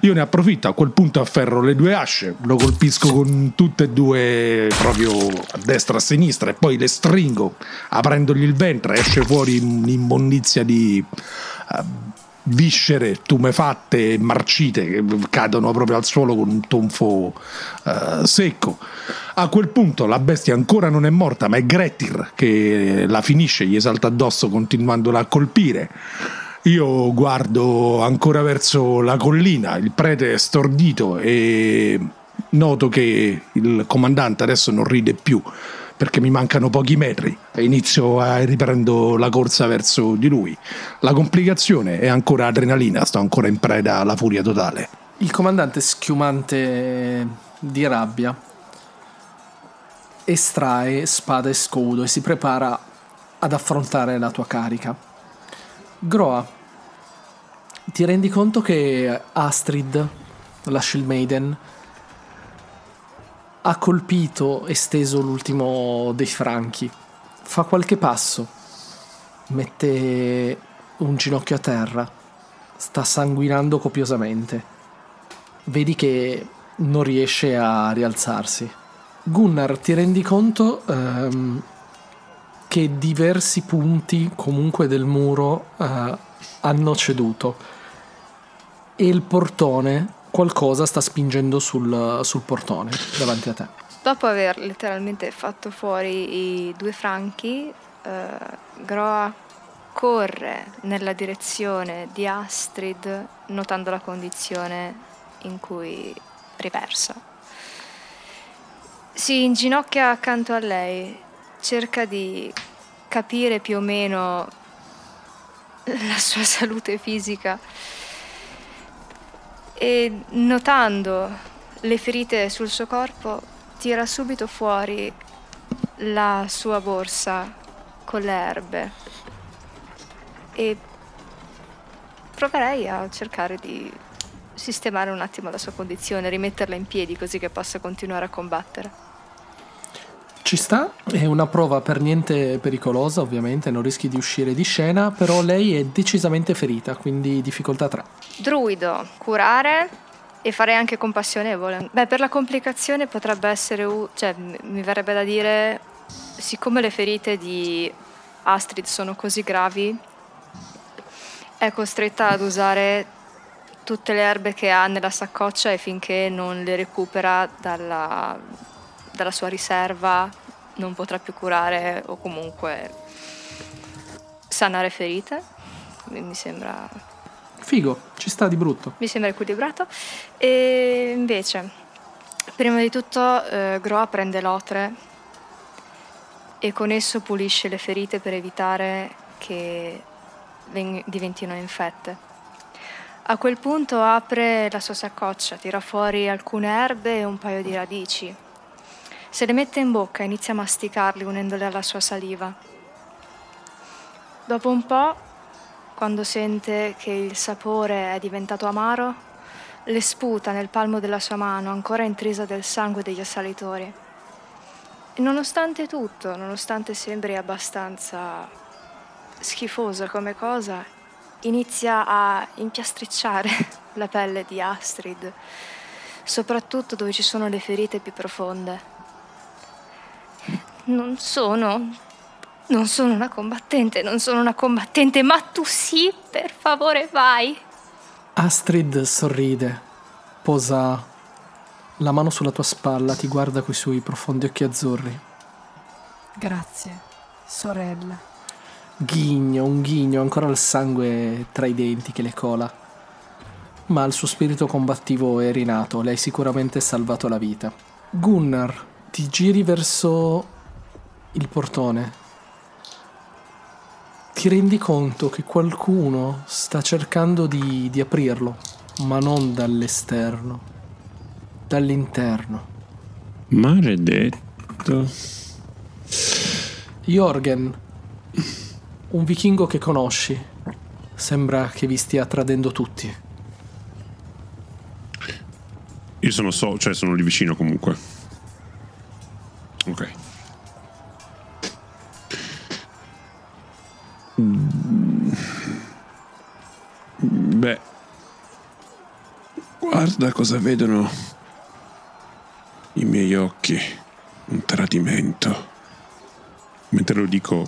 Speaker 5: Io ne approfitto, a quel punto afferro le due asce, lo colpisco con tutte e due proprio a destra e a sinistra e poi le stringo aprendogli il ventre, esce fuori un'immondizia di uh, viscere tumefatte e marcite che cadono proprio al suolo con un tonfo uh, secco. A quel punto la bestia ancora non è morta, ma è Grettir che la finisce, gli salta addosso continuandola a colpire. Io guardo ancora verso la collina, il prete è stordito e noto che il comandante adesso non ride più perché mi mancano pochi metri e inizio a riprendo la corsa verso di lui. La complicazione è ancora adrenalina, sto ancora in preda alla furia totale.
Speaker 2: Il comandante schiumante di rabbia estrae spada e scudo e si prepara ad affrontare la tua carica. Groa, ti rendi conto che Astrid, la Shield Maiden, ha colpito e steso l'ultimo dei franchi. Fa qualche passo, mette un ginocchio a terra, sta sanguinando copiosamente. Vedi che non riesce a rialzarsi. Gunnar, ti rendi conto um, che diversi punti comunque del muro uh, hanno ceduto e il portone, qualcosa sta spingendo sul, sul portone davanti a te.
Speaker 6: Dopo aver letteralmente fatto fuori i due franchi, eh, Groa corre nella direzione di Astrid notando la condizione in cui riversa. Si inginocchia accanto a lei cerca di capire più o meno la sua salute fisica e notando le ferite sul suo corpo tira subito fuori la sua borsa con le erbe e proverei a cercare di sistemare un attimo la sua condizione, rimetterla in piedi così che possa continuare a combattere.
Speaker 2: Ci sta, è una prova per niente pericolosa, ovviamente, non rischi di uscire di scena, però lei è decisamente ferita, quindi difficoltà 3.
Speaker 6: Druido, curare e farei anche compassionevole. Beh, per la complicazione potrebbe essere, u- cioè mi verrebbe da dire, siccome le ferite di Astrid sono così gravi, è costretta ad usare tutte le erbe che ha nella saccoccia e finché non le recupera dalla, dalla sua riserva non potrà più curare o comunque sanare ferite. Mi sembra
Speaker 2: Figo, ci sta di brutto.
Speaker 6: mi sembra equilibrato. E invece, prima di tutto, eh, Groa prende l'otre e con esso pulisce le ferite per evitare che ven- diventino infette. A quel punto apre la sua saccoccia, tira fuori alcune erbe e un paio di radici. Se le mette in bocca e inizia a masticarli unendole alla sua saliva. Dopo un po', quando sente che il sapore è diventato amaro, le sputa nel palmo della sua mano, ancora intrisa del sangue degli assalitori. E nonostante tutto, nonostante sembri abbastanza schifosa come cosa, inizia a impiastricciare <laughs> la pelle di Astrid, soprattutto dove ci sono le ferite più profonde. Non sono. Non sono una combattente, non sono una combattente, ma tu sì, per favore vai.
Speaker 2: Astrid sorride, posa la mano sulla tua spalla, ti guarda coi suoi profondi occhi azzurri.
Speaker 7: Grazie, sorella.
Speaker 2: Ghigno, un ghigno, ancora il sangue tra i denti che le cola. Ma il suo spirito combattivo è rinato, le hai sicuramente salvato la vita. Gunnar, ti giri verso il portone. Ti rendi conto che qualcuno sta cercando di, di aprirlo, ma non dall'esterno, dall'interno.
Speaker 1: Maledetto.
Speaker 2: Jorgen, un vichingo che conosci, sembra che vi stia tradendo tutti.
Speaker 1: Io sono so, cioè sono lì vicino comunque. Ok. Beh,
Speaker 4: Guarda cosa vedono i miei occhi. Un tradimento.
Speaker 1: mentre lo dico,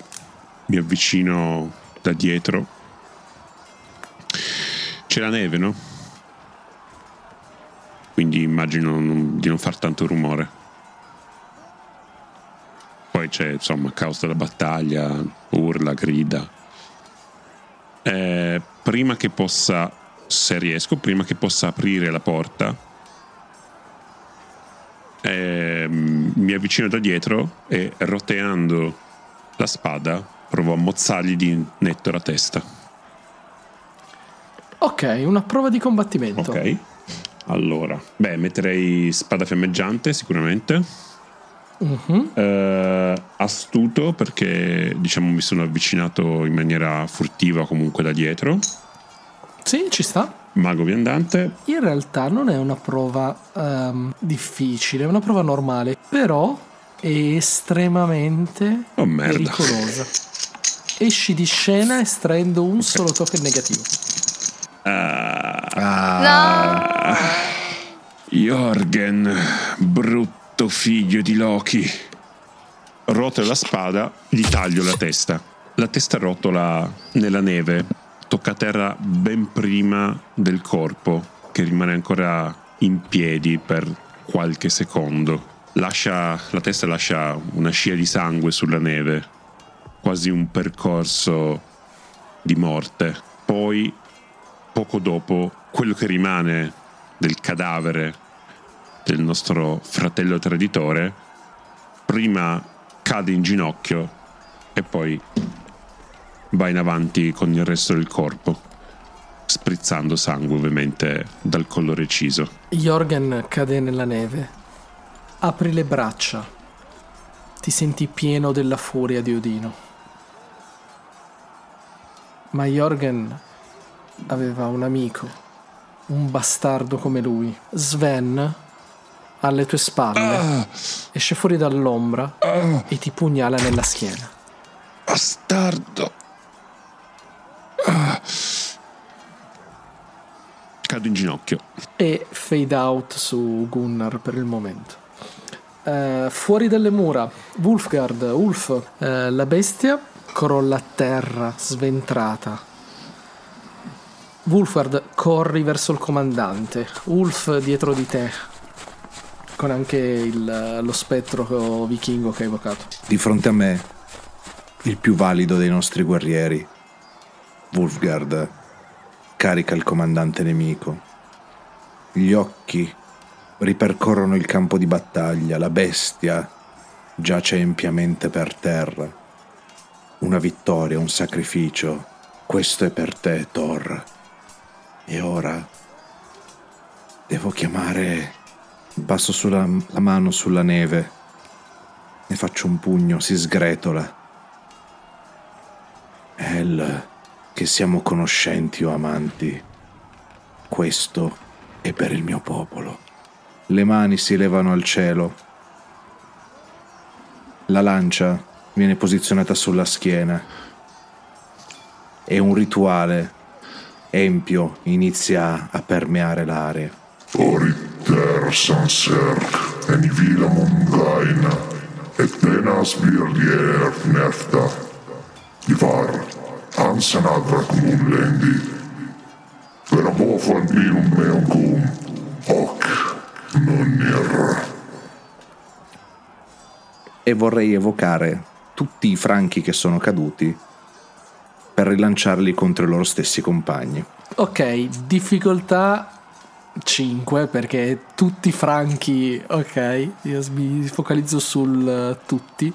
Speaker 1: mi avvicino da dietro. C'è la neve, no? Quindi immagino non- di non far tanto rumore. Poi c'è, insomma, caos della battaglia, urla, grida. Eh, prima che possa, se riesco, prima che possa aprire la porta, ehm, mi avvicino da dietro e roteando la spada provo a mozzargli di netto la testa.
Speaker 2: Ok, una prova di combattimento.
Speaker 1: Ok. Allora, beh, metterei spada fiammeggiante sicuramente.
Speaker 2: Mhm.
Speaker 1: Eh, astuto perché diciamo mi sono avvicinato in maniera furtiva comunque da dietro.
Speaker 2: Sì, ci sta.
Speaker 1: Mago viandante.
Speaker 2: In realtà non è una prova ehm, difficile, è una prova normale, però è estremamente
Speaker 1: Oh, merda.
Speaker 2: pericolosa. Esci di scena estraendo un solo token negativo.
Speaker 3: Ah,
Speaker 4: Jorgen, brutto figlio di Loki.
Speaker 1: Rotolo la spada, gli taglio la testa. La testa rotola nella neve, tocca terra ben prima del corpo, che rimane ancora in piedi per qualche secondo. Lascia, la testa lascia una scia di sangue sulla neve, quasi un percorso di morte. Poi, poco dopo, quello che rimane del cadavere del nostro fratello traditore, prima cade in ginocchio e poi va in avanti con il resto del corpo, sprizzando sangue ovviamente dal collo reciso.
Speaker 2: Jorgen cade nella neve. Apri le braccia. Ti senti pieno della furia di Odino. Ma Jorgen aveva un amico, un bastardo come lui. Sven, alle tue spalle, esce fuori dall'ombra e ti pugnala nella schiena.
Speaker 4: Bastardo.
Speaker 1: Cado in ginocchio.
Speaker 2: e fade out su Gunnar per il momento. Eh, fuori dalle mura, Wolfgard, Ulf, eh, la bestia crolla a terra, sventrata. Wolfgard, corri verso il comandante. Ulf dietro di te, con anche il- lo spettro vichingo che hai evocato.
Speaker 3: Di fronte a me, il più valido dei nostri guerrieri, Wolfgard, carica il comandante nemico. Gli occhi ripercorrono il campo di battaglia, la bestia giace empiamente per terra. Una vittoria, un sacrificio. Questo è per te, Thor. E ora devo chiamare. Passo sulla, la mano sulla neve. Ne faccio un pugno, si sgretola. El, che siamo conoscenti o amanti. Questo è per il mio popolo. Le mani si levano al cielo. La lancia viene posizionata sulla schiena. E un rituale empio inizia a permeare l'aria.
Speaker 8: Oriter sanserk en i vila mongaina, et tenas virlier nefta. Ivar, ansan adrak mullendi. Per vofan minum meum cum, hoc nunir.
Speaker 3: E vorrei evocare tutti i franchi che sono caduti per rilanciarli contro i loro stessi compagni.
Speaker 2: Ok, difficoltà 5 perché tutti franchi, ok, io mi focalizzo sul eh, tutti.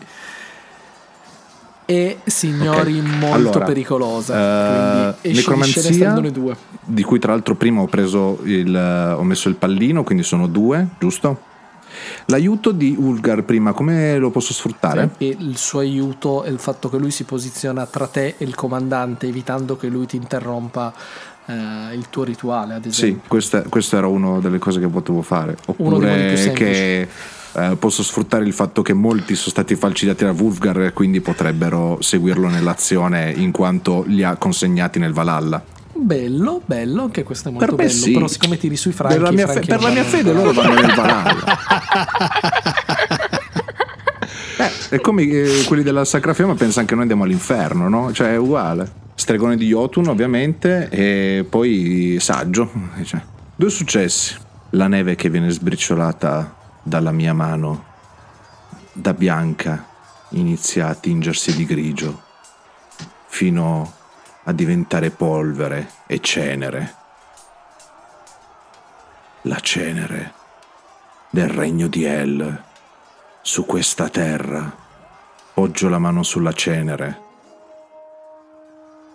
Speaker 2: E signori
Speaker 3: Ok,
Speaker 2: molto
Speaker 3: allora,
Speaker 2: pericolosa.
Speaker 3: eh,
Speaker 2: scena
Speaker 3: necromanzia- di cui tra l'altro prima ho preso il ho messo il pallino, quindi sono due, giusto? L'aiuto di Ulgar prima, come lo posso sfruttare?
Speaker 2: E il suo aiuto è il fatto che lui si posiziona tra te e il comandante, evitando che lui ti interrompa eh, il tuo rituale, ad esempio.
Speaker 3: Sì, questa, questa era una delle cose che potevo fare. Oppure che eh, posso sfruttare il fatto che molti sono stati falcidiati da Wolfgar e quindi potrebbero seguirlo nell'azione in quanto li ha consegnati nel Valhalla.
Speaker 2: Bello, bello, anche questo è molto
Speaker 3: Per
Speaker 2: bello.
Speaker 3: sì.
Speaker 2: Però siccome tiri sui franchi,
Speaker 3: Per la mia,
Speaker 2: franchi
Speaker 3: fe- per la mia fede loro vanno nel Valhalla. <laughs> Eh, è come eh, quelli della Sacra Fiamma pensano che noi andiamo all'inferno, no? Cioè è uguale. Stregone di Jotun ovviamente e poi saggio. Cioè, due successi. La neve che viene sbriciolata dalla mia mano da bianca inizia a tingersi di grigio fino a diventare polvere e cenere. La cenere del regno di El su questa terra. Poggio la mano sulla cenere.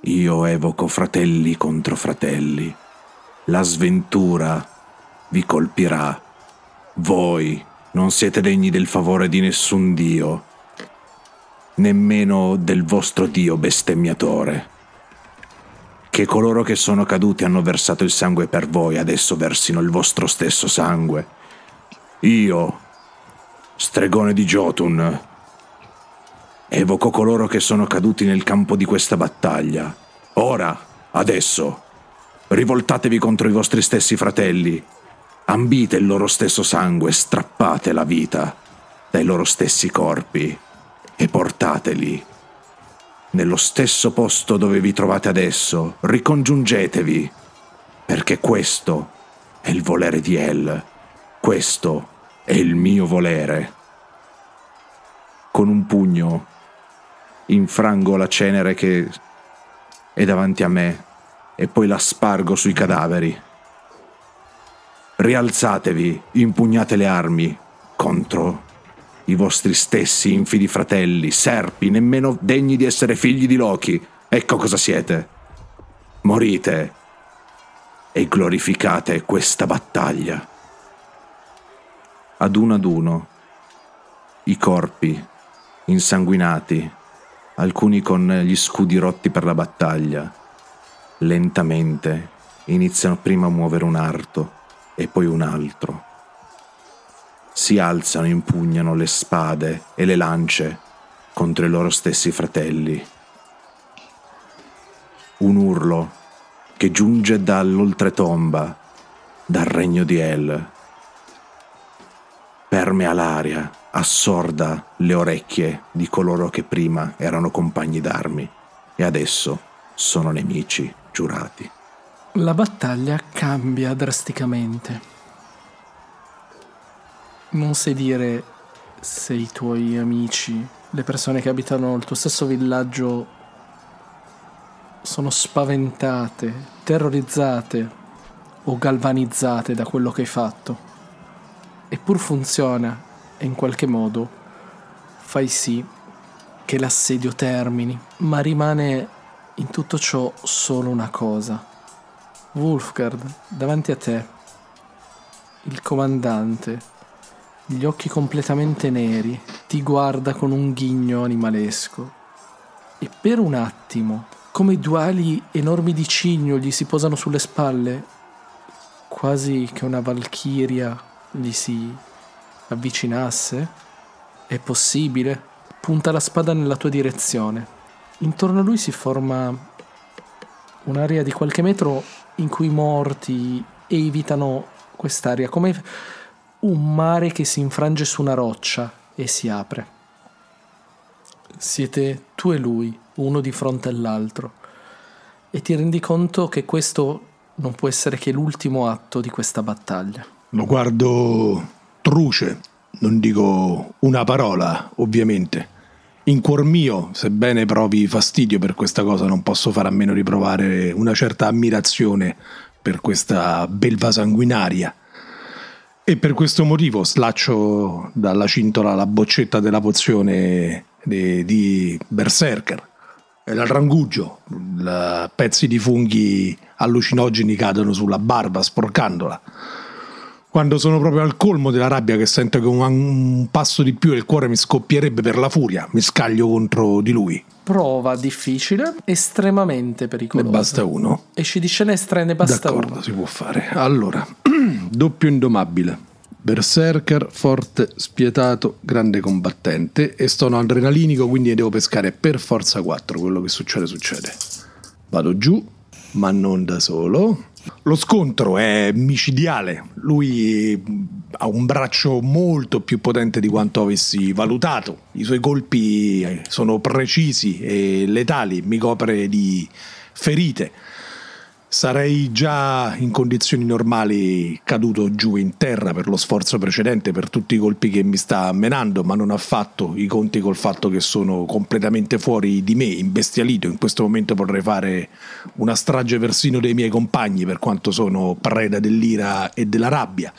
Speaker 3: Io evoco fratelli contro fratelli. La sventura vi colpirà. Voi non siete degni del favore di nessun dio, nemmeno del vostro dio bestemmiatore. Che coloro che sono caduti hanno versato il sangue per voi, adesso versino il vostro stesso sangue. Io, stregone di Jotun, evoco coloro che sono caduti nel campo di questa battaglia. Ora, adesso, rivoltatevi contro i vostri stessi fratelli, ambite il loro stesso sangue, strappate la vita dai loro stessi corpi e portateli nello stesso posto dove vi trovate adesso, ricongiungetevi, perché questo è il volere di El, questo è il mio volere. Con un pugno infrango la cenere che è davanti a me e poi la spargo sui cadaveri. Rialzatevi, impugnate le armi contro i vostri stessi infidi fratelli, serpi, nemmeno degni di essere figli di Loki. Ecco cosa siete. Morite e glorificate questa battaglia. Ad uno ad uno, i corpi insanguinati, alcuni con gli scudi rotti per la battaglia, lentamente iniziano prima a muovere un arto e poi un altro si alzano e impugnano le spade e le lance contro i loro stessi fratelli. Un urlo che giunge dall'oltretomba, dal regno di El. Permea l'aria, assorda le orecchie di coloro che prima erano compagni d'armi e adesso sono nemici giurati.
Speaker 2: La battaglia cambia drasticamente non sai dire se i tuoi amici, le persone che abitano il tuo stesso villaggio sono spaventate, terrorizzate o galvanizzate da quello che hai fatto. Eppur funziona e in qualche modo fai sì che l'assedio termini, ma rimane in tutto ciò solo una cosa. Wolfgard, davanti a te, il comandante gli occhi completamente neri, ti guarda con un ghigno animalesco. E per un attimo, come due ali enormi di cigno gli si posano sulle spalle, quasi che una valchiria gli si avvicinasse. È possibile? Punta la spada nella tua direzione. Intorno a lui si forma un'area di qualche metro in cui i morti evitano quest'area, come un mare che si infrange su una roccia e si apre. Siete tu e lui, uno di fronte all'altro, e ti rendi conto che questo non può essere che l'ultimo atto di questa battaglia.
Speaker 5: Lo guardo truce, non dico una parola, ovviamente. In cuor mio, sebbene provi fastidio per questa cosa, non posso fare a meno di provare una certa ammirazione per questa belva sanguinaria e per questo motivo slaccio dalla cintola la boccetta della pozione di, di Berserker. E la rangugio, pezzi di funghi allucinogeni cadono sulla barba sporcandola. Quando sono proprio al colmo della rabbia che sento che un, un passo di più e il cuore mi scoppierebbe per la furia, mi scaglio contro di lui.
Speaker 2: Prova difficile, estremamente pericolosa.
Speaker 5: Ne basta uno.
Speaker 2: Esci di scena e ne basta
Speaker 5: D'accordo,
Speaker 2: uno.
Speaker 5: si può fare. Allora, <clears throat> doppio indomabile. Berserker, forte, spietato, grande combattente e sono adrenalinico, quindi ne devo pescare per forza 4. Quello che succede, succede. Vado giù, ma non da solo. Lo scontro è micidiale. Lui ha un braccio molto più potente di quanto avessi valutato. I suoi colpi sono precisi e letali, mi copre di ferite sarei già in condizioni normali caduto giù in terra per lo sforzo precedente, per tutti i colpi che mi sta menando, ma non ha fatto i conti col fatto che sono completamente fuori di me, imbestialito. In questo momento potrei fare una strage persino dei miei compagni, per quanto sono preda dell'ira e della rabbia.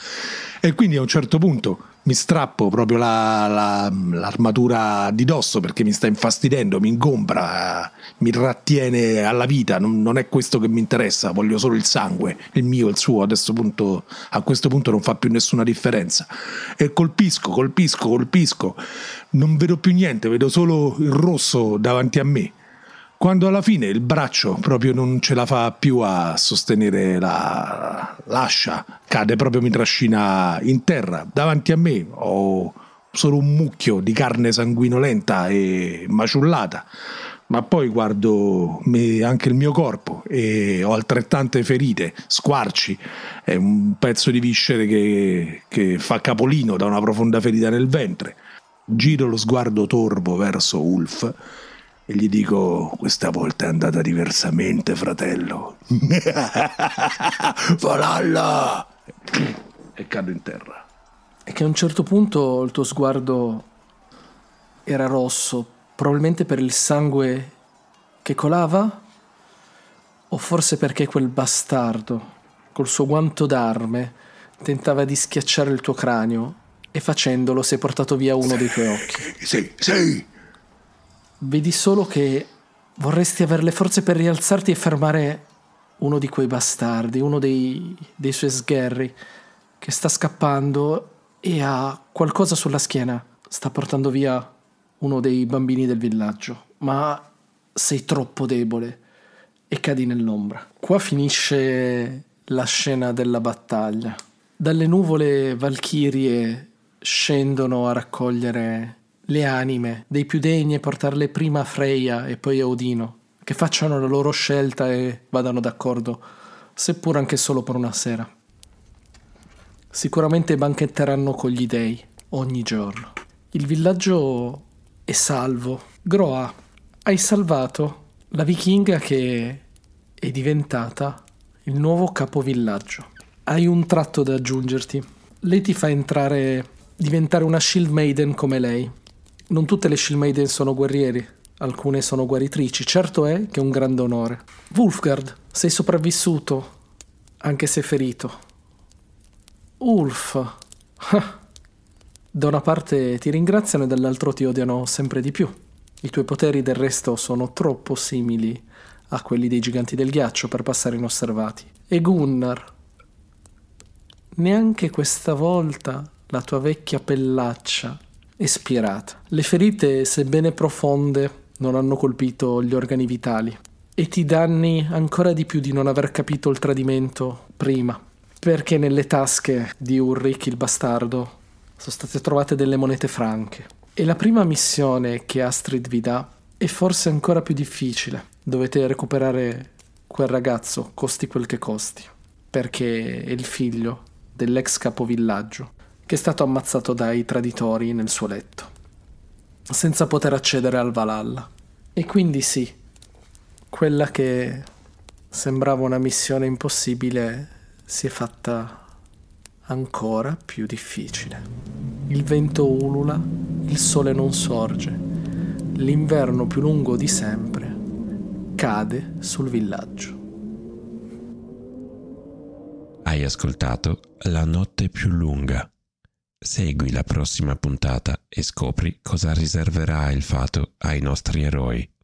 Speaker 5: E quindi a un certo punto mi strappo proprio la, la, l'armatura di dosso perché mi sta infastidendo, mi ingombra, mi rattiene alla vita, non, non, è questo che mi interessa, voglio solo il sangue, il mio, il suo, punto, a questo punto non fa più nessuna differenza. E colpisco, colpisco, colpisco, non vedo più niente, vedo solo il rosso davanti a me quando alla fine il braccio proprio non ce la fa più a sostenere la, l'ascia, cade proprio mi trascina in terra. Davanti a me ho solo un mucchio di carne sanguinolenta e maciullata, ma poi guardo me, anche il mio corpo e ho altrettante ferite, squarci, è un pezzo di viscere che, che fa capolino da una profonda ferita nel ventre. Giro lo sguardo torvo verso Ulf e gli dico questa volta è andata diversamente fratello <laughs> Valhalla e cado in terra
Speaker 2: e che a un certo punto il tuo sguardo era rosso probabilmente per il sangue che colava o forse perché quel bastardo col suo guanto d'arme tentava di schiacciare il tuo cranio e facendolo sei portato via uno dei tuoi occhi.
Speaker 8: Sì, sì.
Speaker 2: Vedi solo che vorresti avere le forze per rialzarti e fermare uno di quei bastardi, uno dei, dei suoi sgherri, che sta scappando e ha qualcosa sulla schiena. Sta portando via uno dei bambini del villaggio, ma sei troppo debole e cadi nell'ombra. Qua finisce la scena della battaglia. Dalle nuvole valchirie scendono a raccogliere le anime dei più degni e portarle prima a Freya e poi a Odino, che facciano la loro scelta e vadano d'accordo, seppur anche solo per una sera. Sicuramente banchetteranno con gli dei ogni giorno. Il villaggio è salvo. Groa, hai salvato la vichinga che è diventata il nuovo capovillaggio. Hai un tratto da aggiungerti. Lei ti fa entrare, diventare una Shield Maiden come lei. Non tutte le Shield Maiden sono guerrieri, alcune sono guaritrici. Certo è che è un grande onore. Wolfgard, sei sopravvissuto, anche se ferito. Ulf. Da una parte ti ringraziano e dall'altro ti odiano sempre di più. I tuoi poteri del resto sono troppo simili a quelli dei giganti del ghiaccio per passare inosservati. E Gunnar. Neanche questa volta la tua vecchia pellaccia è spirata. Le ferite, sebbene profonde, non hanno colpito gli organi vitali. E ti danni ancora di più di non aver capito il tradimento prima. Perché nelle tasche di Ulrich il bastardo sono state trovate delle monete franche. E la prima missione che Astrid vi dà è forse ancora più difficile. Dovete recuperare quel ragazzo, costi quel che costi, perché è il figlio dell'ex capovillaggio che è stato ammazzato dai traditori nel suo letto, senza poter accedere al Valhalla. E quindi sì, quella che sembrava una missione impossibile si è fatta ancora più difficile. Il vento ulula, il sole non sorge, l'inverno più lungo di sempre cade sul villaggio.
Speaker 9: Hai ascoltato La notte più lunga. Segui la prossima puntata e scopri cosa riserverà il fato ai nostri eroi.